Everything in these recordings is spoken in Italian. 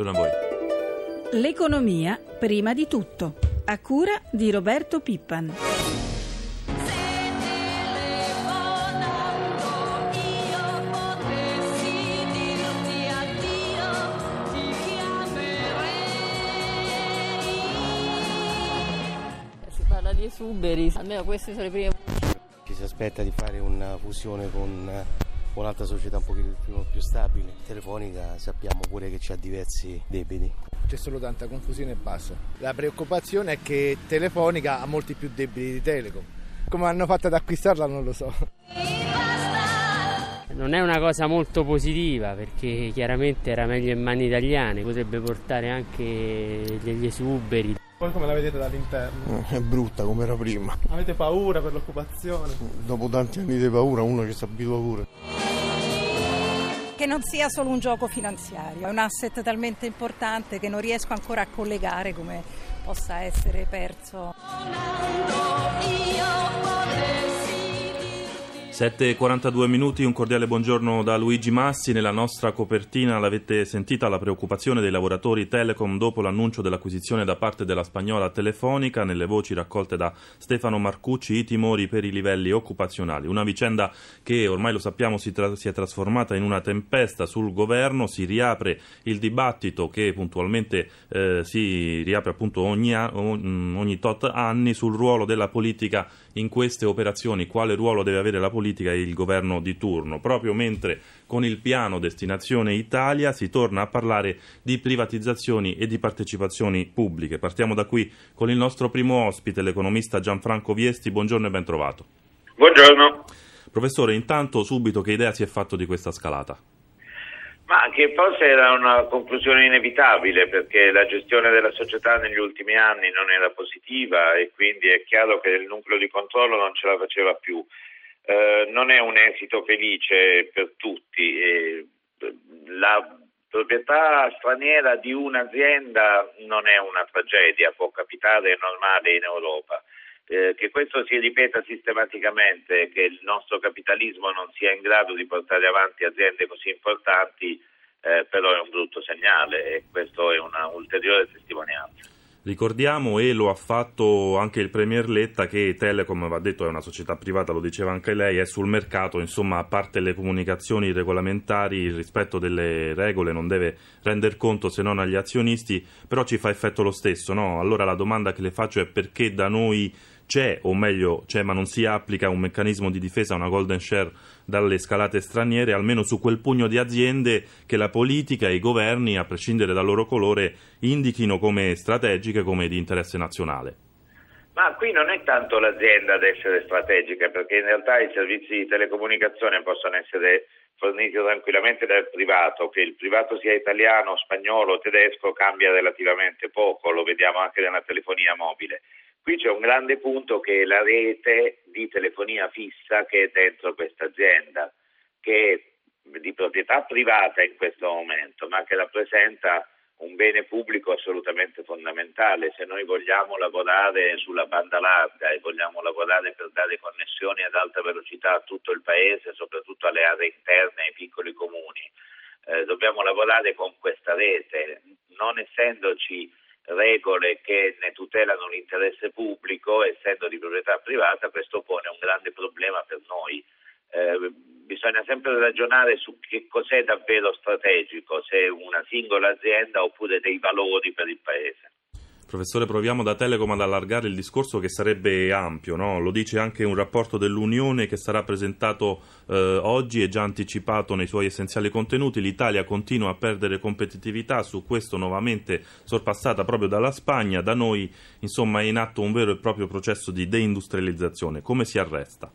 buongiorno a voi. L'economia prima di tutto, a cura di Roberto Pippan. Si parla di esuberi, almeno queste sono le prime. Ci si aspetta di fare una fusione con un'altra società un pochino più stabile. Telefonica sappiamo pure che ha diversi debiti. C'è solo tanta confusione e basta. La preoccupazione è che Telefonica ha molti più debiti di Telecom. Come hanno fatto ad acquistarla non lo so. Non è una cosa molto positiva perché chiaramente era meglio in mani italiane, potrebbe portare anche degli esuberi. Voi come la vedete dall'interno? È brutta come era prima. Avete paura per l'occupazione? Dopo tanti anni di paura uno ci si abitua pure. Che non sia solo un gioco finanziario, è un asset talmente importante che non riesco ancora a collegare come possa essere perso. 7.42 minuti, un cordiale buongiorno da Luigi Massi. Nella nostra copertina l'avete sentita la preoccupazione dei lavoratori Telecom dopo l'annuncio dell'acquisizione da parte della spagnola Telefonica. Nelle voci raccolte da Stefano Marcucci i timori per i livelli occupazionali. Una vicenda che ormai lo sappiamo si, tra- si è trasformata in una tempesta sul governo. Si riapre il dibattito che puntualmente eh, si riapre appunto ogni, a- ogni tot anni sul ruolo della politica in queste operazioni, quale ruolo deve avere la politica e il governo di turno, proprio mentre con il piano Destinazione Italia si torna a parlare di privatizzazioni e di partecipazioni pubbliche. Partiamo da qui con il nostro primo ospite, l'economista Gianfranco Viesti. Buongiorno e ben trovato. Buongiorno. Professore, intanto subito che idea si è fatto di questa scalata? Ma che forse era una conclusione inevitabile perché la gestione della società negli ultimi anni non era positiva e quindi è chiaro che il nucleo di controllo non ce la faceva più. Eh, non è un esito felice per tutti. Eh, la proprietà straniera di un'azienda non è una tragedia, può capitare, è normale in Europa. Eh, che questo si ripeta sistematicamente, che il nostro capitalismo non sia in grado di portare avanti aziende così importanti, eh, però è un brutto segnale e questo è una ulteriore testimonianza. Ricordiamo, e lo ha fatto anche il Premier Letta, che Telecom, va detto, è una società privata, lo diceva anche lei, è sul mercato, insomma, a parte le comunicazioni regolamentari, il rispetto delle regole non deve render conto se non agli azionisti, però ci fa effetto lo stesso, no? Allora la domanda che le faccio è perché da noi c'è, o meglio c'è ma non si applica un meccanismo di difesa, una golden share dalle scalate straniere, almeno su quel pugno di aziende che la politica e i governi, a prescindere dal loro colore, indichino come strategiche, come di interesse nazionale. Ma qui non è tanto l'azienda ad essere strategica, perché in realtà i servizi di telecomunicazione possono essere forniti tranquillamente dal privato, che il privato sia italiano, spagnolo o tedesco cambia relativamente poco, lo vediamo anche nella telefonia mobile. Qui c'è un grande punto che è la rete di telefonia fissa che è dentro questa azienda, che è di proprietà privata in questo momento, ma che rappresenta un bene pubblico assolutamente fondamentale. Se noi vogliamo lavorare sulla banda larga e vogliamo lavorare per dare connessioni ad alta velocità a tutto il paese, soprattutto alle aree interne, ai piccoli comuni, eh, dobbiamo lavorare con questa rete, non essendoci regole che ne tutelano l'interesse pubblico, essendo di proprietà privata, questo pone un grande problema per noi. Eh, bisogna sempre ragionare su che cos'è davvero strategico, se una singola azienda oppure dei valori per il Paese. Professore, proviamo da Telecom ad allargare il discorso che sarebbe ampio, no? lo dice anche un rapporto dell'Unione che sarà presentato eh, oggi e già anticipato nei suoi essenziali contenuti. L'Italia continua a perdere competitività, su questo nuovamente sorpassata proprio dalla Spagna. Da noi, insomma, è in atto un vero e proprio processo di deindustrializzazione. Come si arresta?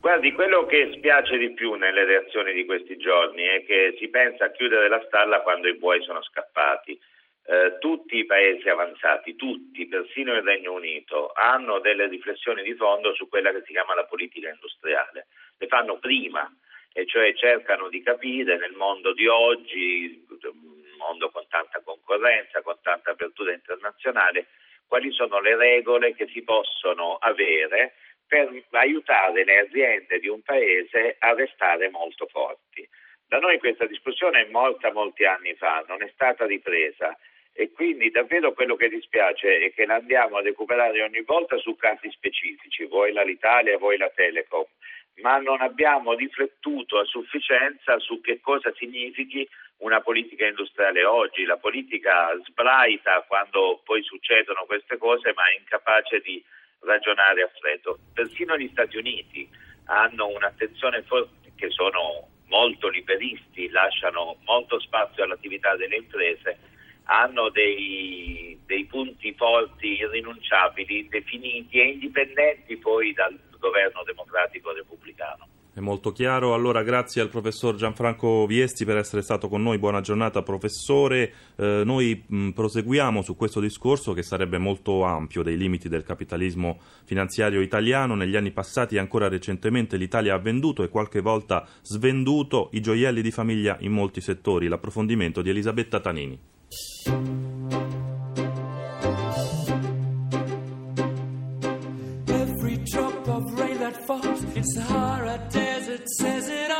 Guardi, quello che spiace di più nelle reazioni di questi giorni è che si pensa a chiudere la stalla quando i buoi sono scappati. Eh, tutti i paesi avanzati, tutti, persino il Regno Unito, hanno delle riflessioni di fondo su quella che si chiama la politica industriale. Le fanno prima, e cioè cercano di capire nel mondo di oggi, un mondo con tanta concorrenza, con tanta apertura internazionale, quali sono le regole che si possono avere per aiutare le aziende di un paese a restare molto forti. Da noi questa discussione è morta molti anni fa, non è stata ripresa e quindi davvero quello che dispiace è che la andiamo a recuperare ogni volta su casi specifici, vuoi l'Italia, vuoi la Telecom, ma non abbiamo riflettuto a sufficienza su che cosa significhi una politica industriale oggi. La politica sbraita quando poi succedono queste cose, ma è incapace di ragionare a freddo. Persino gli Stati Uniti hanno un'attenzione forte che sono molto liberisti, lasciano molto spazio all'attività delle imprese, hanno dei, dei punti forti irrinunciabili, definiti e indipendenti poi dal governo democratico repubblicano. È molto chiaro, allora grazie al professor Gianfranco Viesti per essere stato con noi, buona giornata professore. Eh, noi mh, proseguiamo su questo discorso che sarebbe molto ampio dei limiti del capitalismo finanziario italiano. Negli anni passati e ancora recentemente l'Italia ha venduto e qualche volta svenduto i gioielli di famiglia in molti settori. L'approfondimento di Elisabetta Tanini. Every drop of rain that falls in Sahara Desert says it all.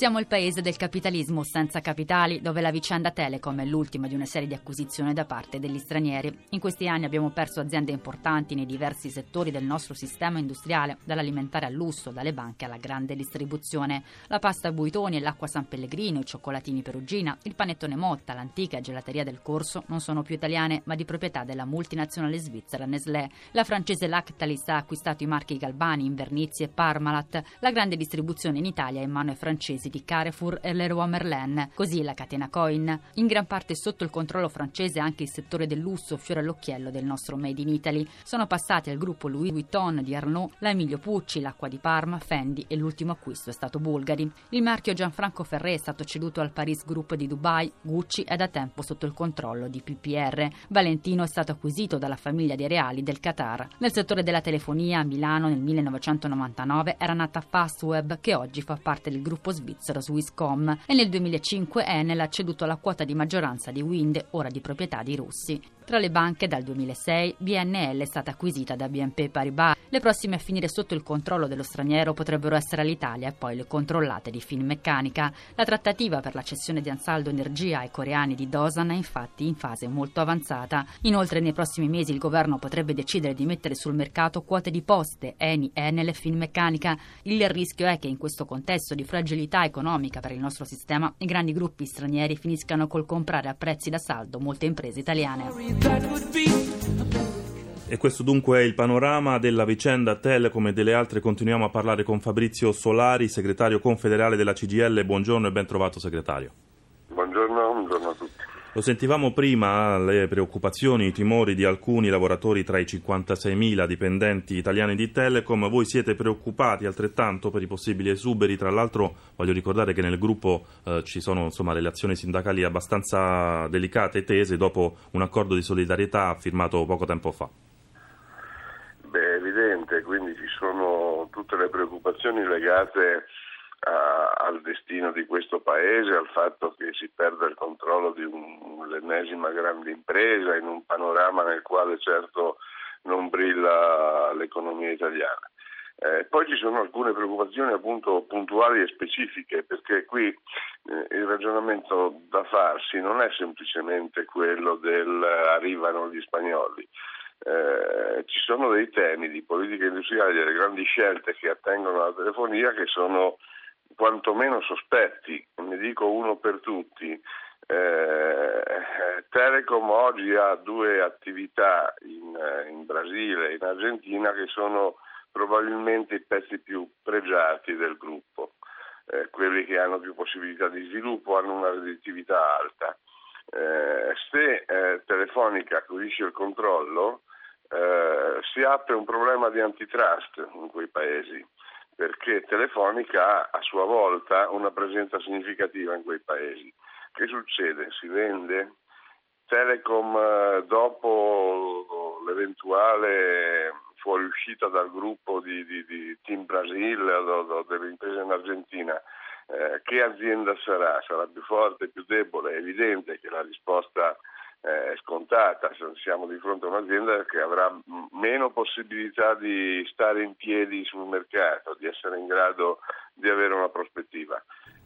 A. Siamo il paese del capitalismo senza capitali, dove la vicenda Telecom è l'ultima di una serie di acquisizioni da parte degli stranieri. In questi anni abbiamo perso aziende importanti nei diversi settori del nostro sistema industriale, dall'alimentare al lusso, dalle banche alla grande distribuzione. La pasta Buitoni e l'acqua San Pellegrino, i cioccolatini Perugina, il panettone Motta, l'antica gelateria del Corso non sono più italiane, ma di proprietà della multinazionale svizzera Nestlé. La francese Lactalis ha acquistato i marchi Galbani, Invernizi e Parmalat. La grande distribuzione in Italia è in mano ai francesi di Carrefour e Leroy Merlin, così la catena Coin. In gran parte sotto il controllo francese anche il settore del lusso fiore all'occhiello del nostro Made in Italy. Sono passati al gruppo Louis Vuitton di Arnaud, la Emilio Pucci, l'acqua di Parma, Fendi e l'ultimo acquisto è stato Bulgari. Il marchio Gianfranco Ferré è stato ceduto al Paris Group di Dubai, Gucci è da tempo sotto il controllo di PPR. Valentino è stato acquisito dalla famiglia dei reali del Qatar. Nel settore della telefonia a Milano nel 1999 era nata Fastweb che oggi fa parte del gruppo svizzero svizzero Swisscom e nel 2005 Enel ha ceduto la quota di maggioranza di Wind, ora di proprietà di russi. Tra le banche dal 2006 BNL è stata acquisita da BNP Paribas. Le prossime a finire sotto il controllo dello straniero potrebbero essere l'Italia e poi le controllate di Finmeccanica. La trattativa per la cessione di Ansaldo Energia ai coreani di Dosan è infatti in fase molto avanzata. Inoltre nei prossimi mesi il governo potrebbe decidere di mettere sul mercato quote di poste, Eni, Enel e Finmeccanica. Il rischio è che in questo contesto di fragilità economica per il nostro sistema i grandi gruppi stranieri finiscano col comprare a prezzi da saldo molte imprese italiane. E questo dunque è il panorama della vicenda Telecom e delle altre. Continuiamo a parlare con Fabrizio Solari, segretario confederale della CGL. Buongiorno e ben trovato segretario. Buongiorno, buongiorno a tutti. Lo sentivamo prima, le preoccupazioni, i timori di alcuni lavoratori tra i 56.000 dipendenti italiani di Telecom. Voi siete preoccupati altrettanto per i possibili esuberi? Tra l'altro voglio ricordare che nel gruppo eh, ci sono insomma, relazioni sindacali abbastanza delicate e tese dopo un accordo di solidarietà firmato poco tempo fa. Beh, è evidente, quindi ci sono tutte le preoccupazioni legate a, al destino di questo paese, al fatto che si perda il controllo di un, l'ennesima grande impresa in un panorama nel quale certo non brilla l'economia italiana. Eh, poi ci sono alcune preoccupazioni appunto puntuali e specifiche, perché qui eh, il ragionamento da farsi non è semplicemente quello del arrivano gli spagnoli. Eh, ci sono dei temi di politica industriale, delle grandi scelte che attengono alla telefonia che sono quantomeno sospetti, ne dico uno per tutti. Eh, Telecom oggi ha due attività in, in Brasile e in Argentina che sono probabilmente i pezzi più pregiati del gruppo. Eh, quelli che hanno più possibilità di sviluppo hanno una redditività alta. Eh, se eh, Telefonica acquisisce il controllo, eh, si apre un problema di antitrust in quei paesi, perché Telefonica ha a sua volta una presenza significativa in quei paesi. Che succede? Si vende? Telecom eh, dopo l'eventuale fuoriuscita dal gruppo di, di, di Team Brasil o delle imprese in Argentina, eh, che azienda sarà? Sarà più forte, più debole? È evidente che la risposta eh, scontata, siamo di fronte a un'azienda che avrà meno possibilità di stare in piedi sul mercato, di essere in grado di avere una prospettiva,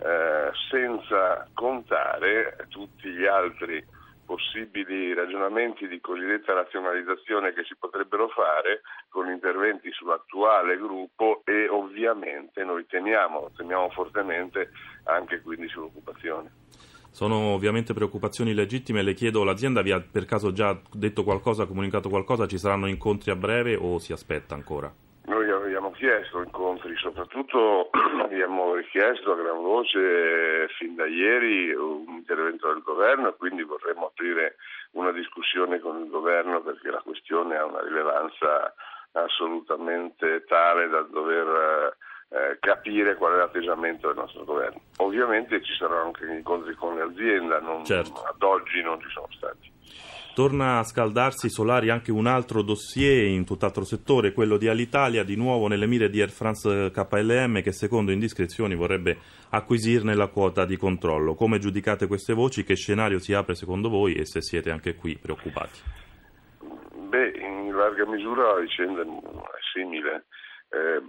eh, senza contare tutti gli altri possibili ragionamenti di cosiddetta razionalizzazione che si potrebbero fare con interventi sull'attuale gruppo e ovviamente noi teniamo, teniamo fortemente anche quindi sull'occupazione. Sono ovviamente preoccupazioni legittime, le chiedo, l'azienda vi ha per caso già detto qualcosa, comunicato qualcosa, ci saranno incontri a breve o si aspetta ancora? Noi abbiamo chiesto incontri, soprattutto abbiamo richiesto a gran voce fin da ieri un intervento del governo e quindi vorremmo aprire una discussione con il governo perché la questione ha una rilevanza assolutamente tale da dover eh, capire qual è l'atteggiamento del nostro governo. Ovviamente ci saranno anche incontri con le aziende, non, certo. ad oggi non ci sono stati. Torna a scaldarsi Solari anche un altro dossier in tutt'altro settore, quello di Alitalia, di nuovo nelle mire di Air France KLM che secondo indiscrezioni vorrebbe acquisirne la quota di controllo. Come giudicate queste voci? Che scenario si apre secondo voi e se siete anche qui preoccupati? Beh, in larga misura la vicenda è simile. Eh,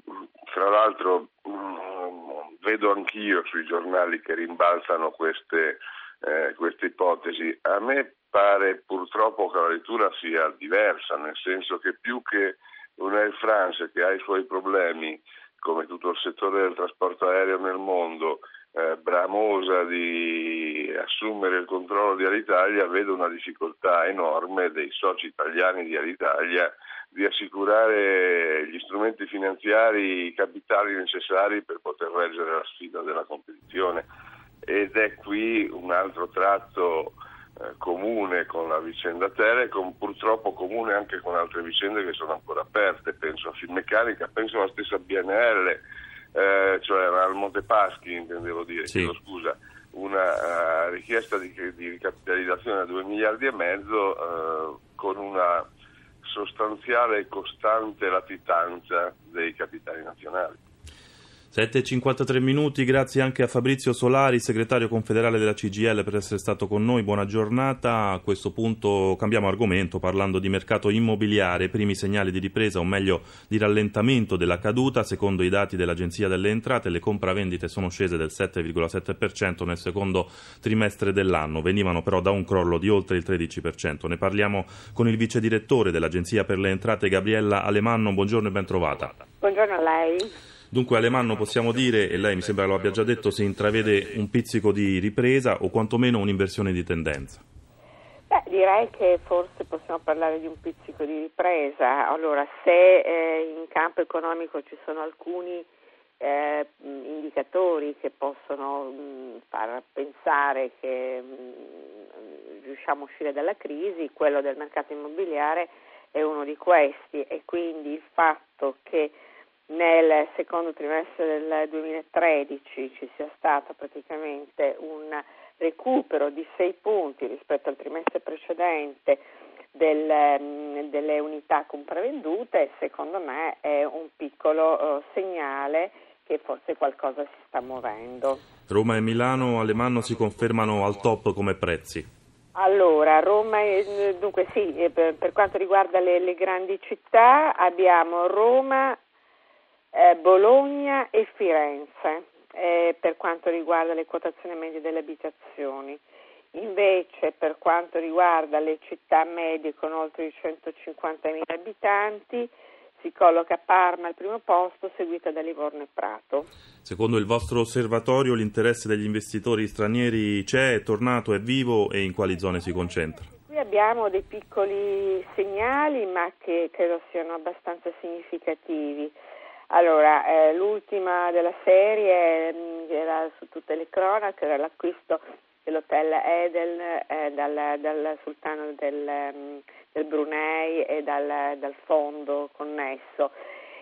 fra l'altro mh, mm, vedo anch'io sui giornali che rimbalzano queste, eh, queste ipotesi. A me pare purtroppo che la lettura sia diversa, nel senso che più che un Air France che ha i suoi problemi, come tutto il settore del trasporto aereo nel mondo, eh, bramosa di assumere il controllo di Alitalia, vedo una difficoltà enorme dei soci italiani di Alitalia di assicurare gli strumenti finanziari, i capitali necessari per poter reggere la sfida della competizione. Ed è qui un altro tratto eh, comune con la vicenda Telecom, purtroppo comune anche con altre vicende che sono ancora aperte, penso a Finmeccanica, penso alla stessa BNL, eh, cioè al Montepaschi intendevo dire, sì. chiedo scusa, una uh, richiesta di, di, ricapitalizzazione a 2 miliardi e mezzo uh, con una sostanziale e costante latitanza dei capitali nazionali. 7.53 minuti, grazie anche a Fabrizio Solari, segretario confederale della CGL per essere stato con noi, buona giornata. A questo punto cambiamo argomento parlando di mercato immobiliare, primi segnali di ripresa o meglio di rallentamento della caduta, secondo i dati dell'Agenzia delle Entrate le compravendite sono scese del 7,7% nel secondo trimestre dell'anno, venivano però da un crollo di oltre il 13%. Ne parliamo con il vice direttore dell'Agenzia per le Entrate Gabriella Alemanno, buongiorno e ben trovata. Buongiorno a lei. Dunque Alemanno possiamo dire, e lei mi sembra lo abbia già detto, si intravede un pizzico di ripresa o quantomeno un'inversione di tendenza? Beh, direi che forse possiamo parlare di un pizzico di ripresa. Allora, se eh, in campo economico ci sono alcuni eh, indicatori che possono mh, far pensare che mh, riusciamo a uscire dalla crisi, quello del mercato immobiliare è uno di questi e quindi il fatto che nel secondo trimestre del 2013 ci sia stato praticamente un recupero di 6 punti rispetto al trimestre precedente del, mm, delle unità compravendute, secondo me è un piccolo uh, segnale che forse qualcosa si sta muovendo. Roma e Milano Alemanno si confermano al top come prezzi. Allora, Roma, dunque sì, eh, per, per quanto riguarda le, le grandi città abbiamo Roma eh, Bologna e Firenze eh, per quanto riguarda le quotazioni medie delle abitazioni. Invece per quanto riguarda le città medie con oltre i 150.000 abitanti si colloca Parma al primo posto, seguita da Livorno e Prato. Secondo il vostro osservatorio l'interesse degli investitori stranieri c'è, è tornato, è vivo e in quali zone si concentra? Qui abbiamo dei piccoli segnali ma che credo siano abbastanza significativi. Allora, eh, l'ultima della serie mh, mm, era su tutte le cronache, era l'acquisto dell'hotel Edel eh, dal, dal, sultano del, um, del Brunei e dal, dal, fondo connesso.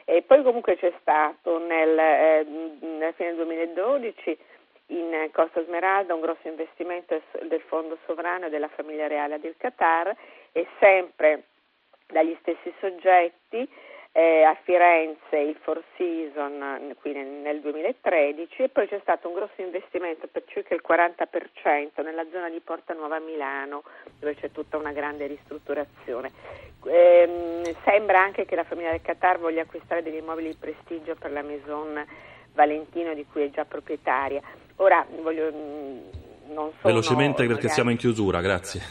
E poi comunque c'è stato nel, eh, nella fine del 2012 in Costa Smeralda un grosso investimento del fondo sovrano e della famiglia reale del Qatar e sempre dagli stessi soggetti eh, a Firenze il Four Season qui nel, nel, 2013 e poi c'è stato un grosso investimento per circa il 40% nella zona di Porta Nuova Milano dove c'è tutta una grande ristrutturazione. Eh, sembra anche che la famiglia del Qatar voglia acquistare degli immobili di prestigio per la Maison Valentino di cui è già proprietaria. Ora voglio, non sono, Velocemente perché siamo in chiusura, grazie.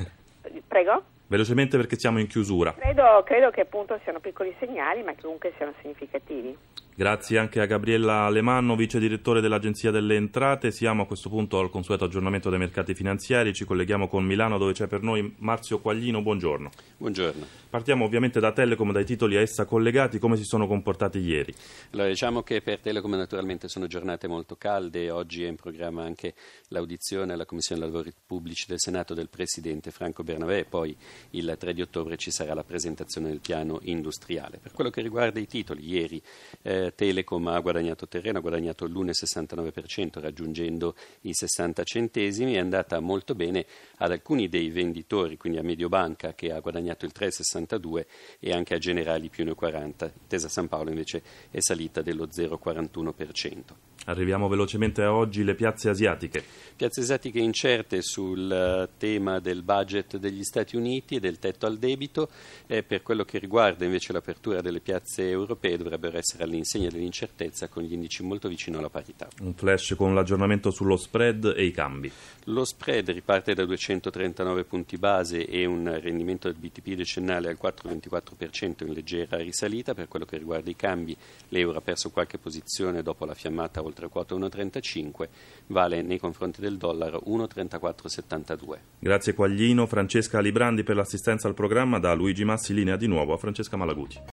Prego? Velocemente perché siamo in chiusura. Credo, credo che appunto siano piccoli segnali, ma che comunque siano significativi. Grazie anche a Gabriella Alemanno, vice direttore dell'Agenzia delle Entrate. Siamo a questo punto al consueto aggiornamento dei mercati finanziari. Ci colleghiamo con Milano dove c'è per noi Marzio Quaglino. Buongiorno. Buongiorno. Partiamo ovviamente da Telecom, dai titoli a essa collegati. Come si sono comportati ieri? Allora, diciamo che per Telecom naturalmente sono giornate molto calde. Oggi è in programma anche l'audizione alla Commissione Lavori Pubblici del Senato del Presidente Franco Bernabé. Poi il 3 di ottobre ci sarà la presentazione del piano industriale. Per quello che riguarda i titoli, ieri eh, Telecom ha guadagnato terreno, ha guadagnato l'1,69% raggiungendo i 60 centesimi, è andata molto bene ad alcuni dei venditori, quindi a Mediobanca che ha guadagnato il 3,62 e anche a Generali più 1,40. Tesa San Paolo invece è salita dello 0,41%. Arriviamo velocemente a oggi le piazze asiatiche. Piazze asiatiche incerte sul eh, tema del budget degli Stati Uniti e del tetto al debito. E per quello che riguarda invece l'apertura delle piazze europee dovrebbero essere all'insegna dell'incertezza con gli indici molto vicino alla parità. Un flash con l'aggiornamento sullo spread e i cambi. Lo spread riparte da 239 punti base e un rendimento del BTP decennale al 4,24% in leggera risalita. Per quello che riguarda i cambi, l'euro ha perso qualche posizione dopo la fiammata oltre quota 1,35, vale nei confronti del dollaro 1,3472. Grazie Quaglino, Francesca Librandi per l'assistenza al programma, da Luigi Massi linea di nuovo a Francesca Malaguti.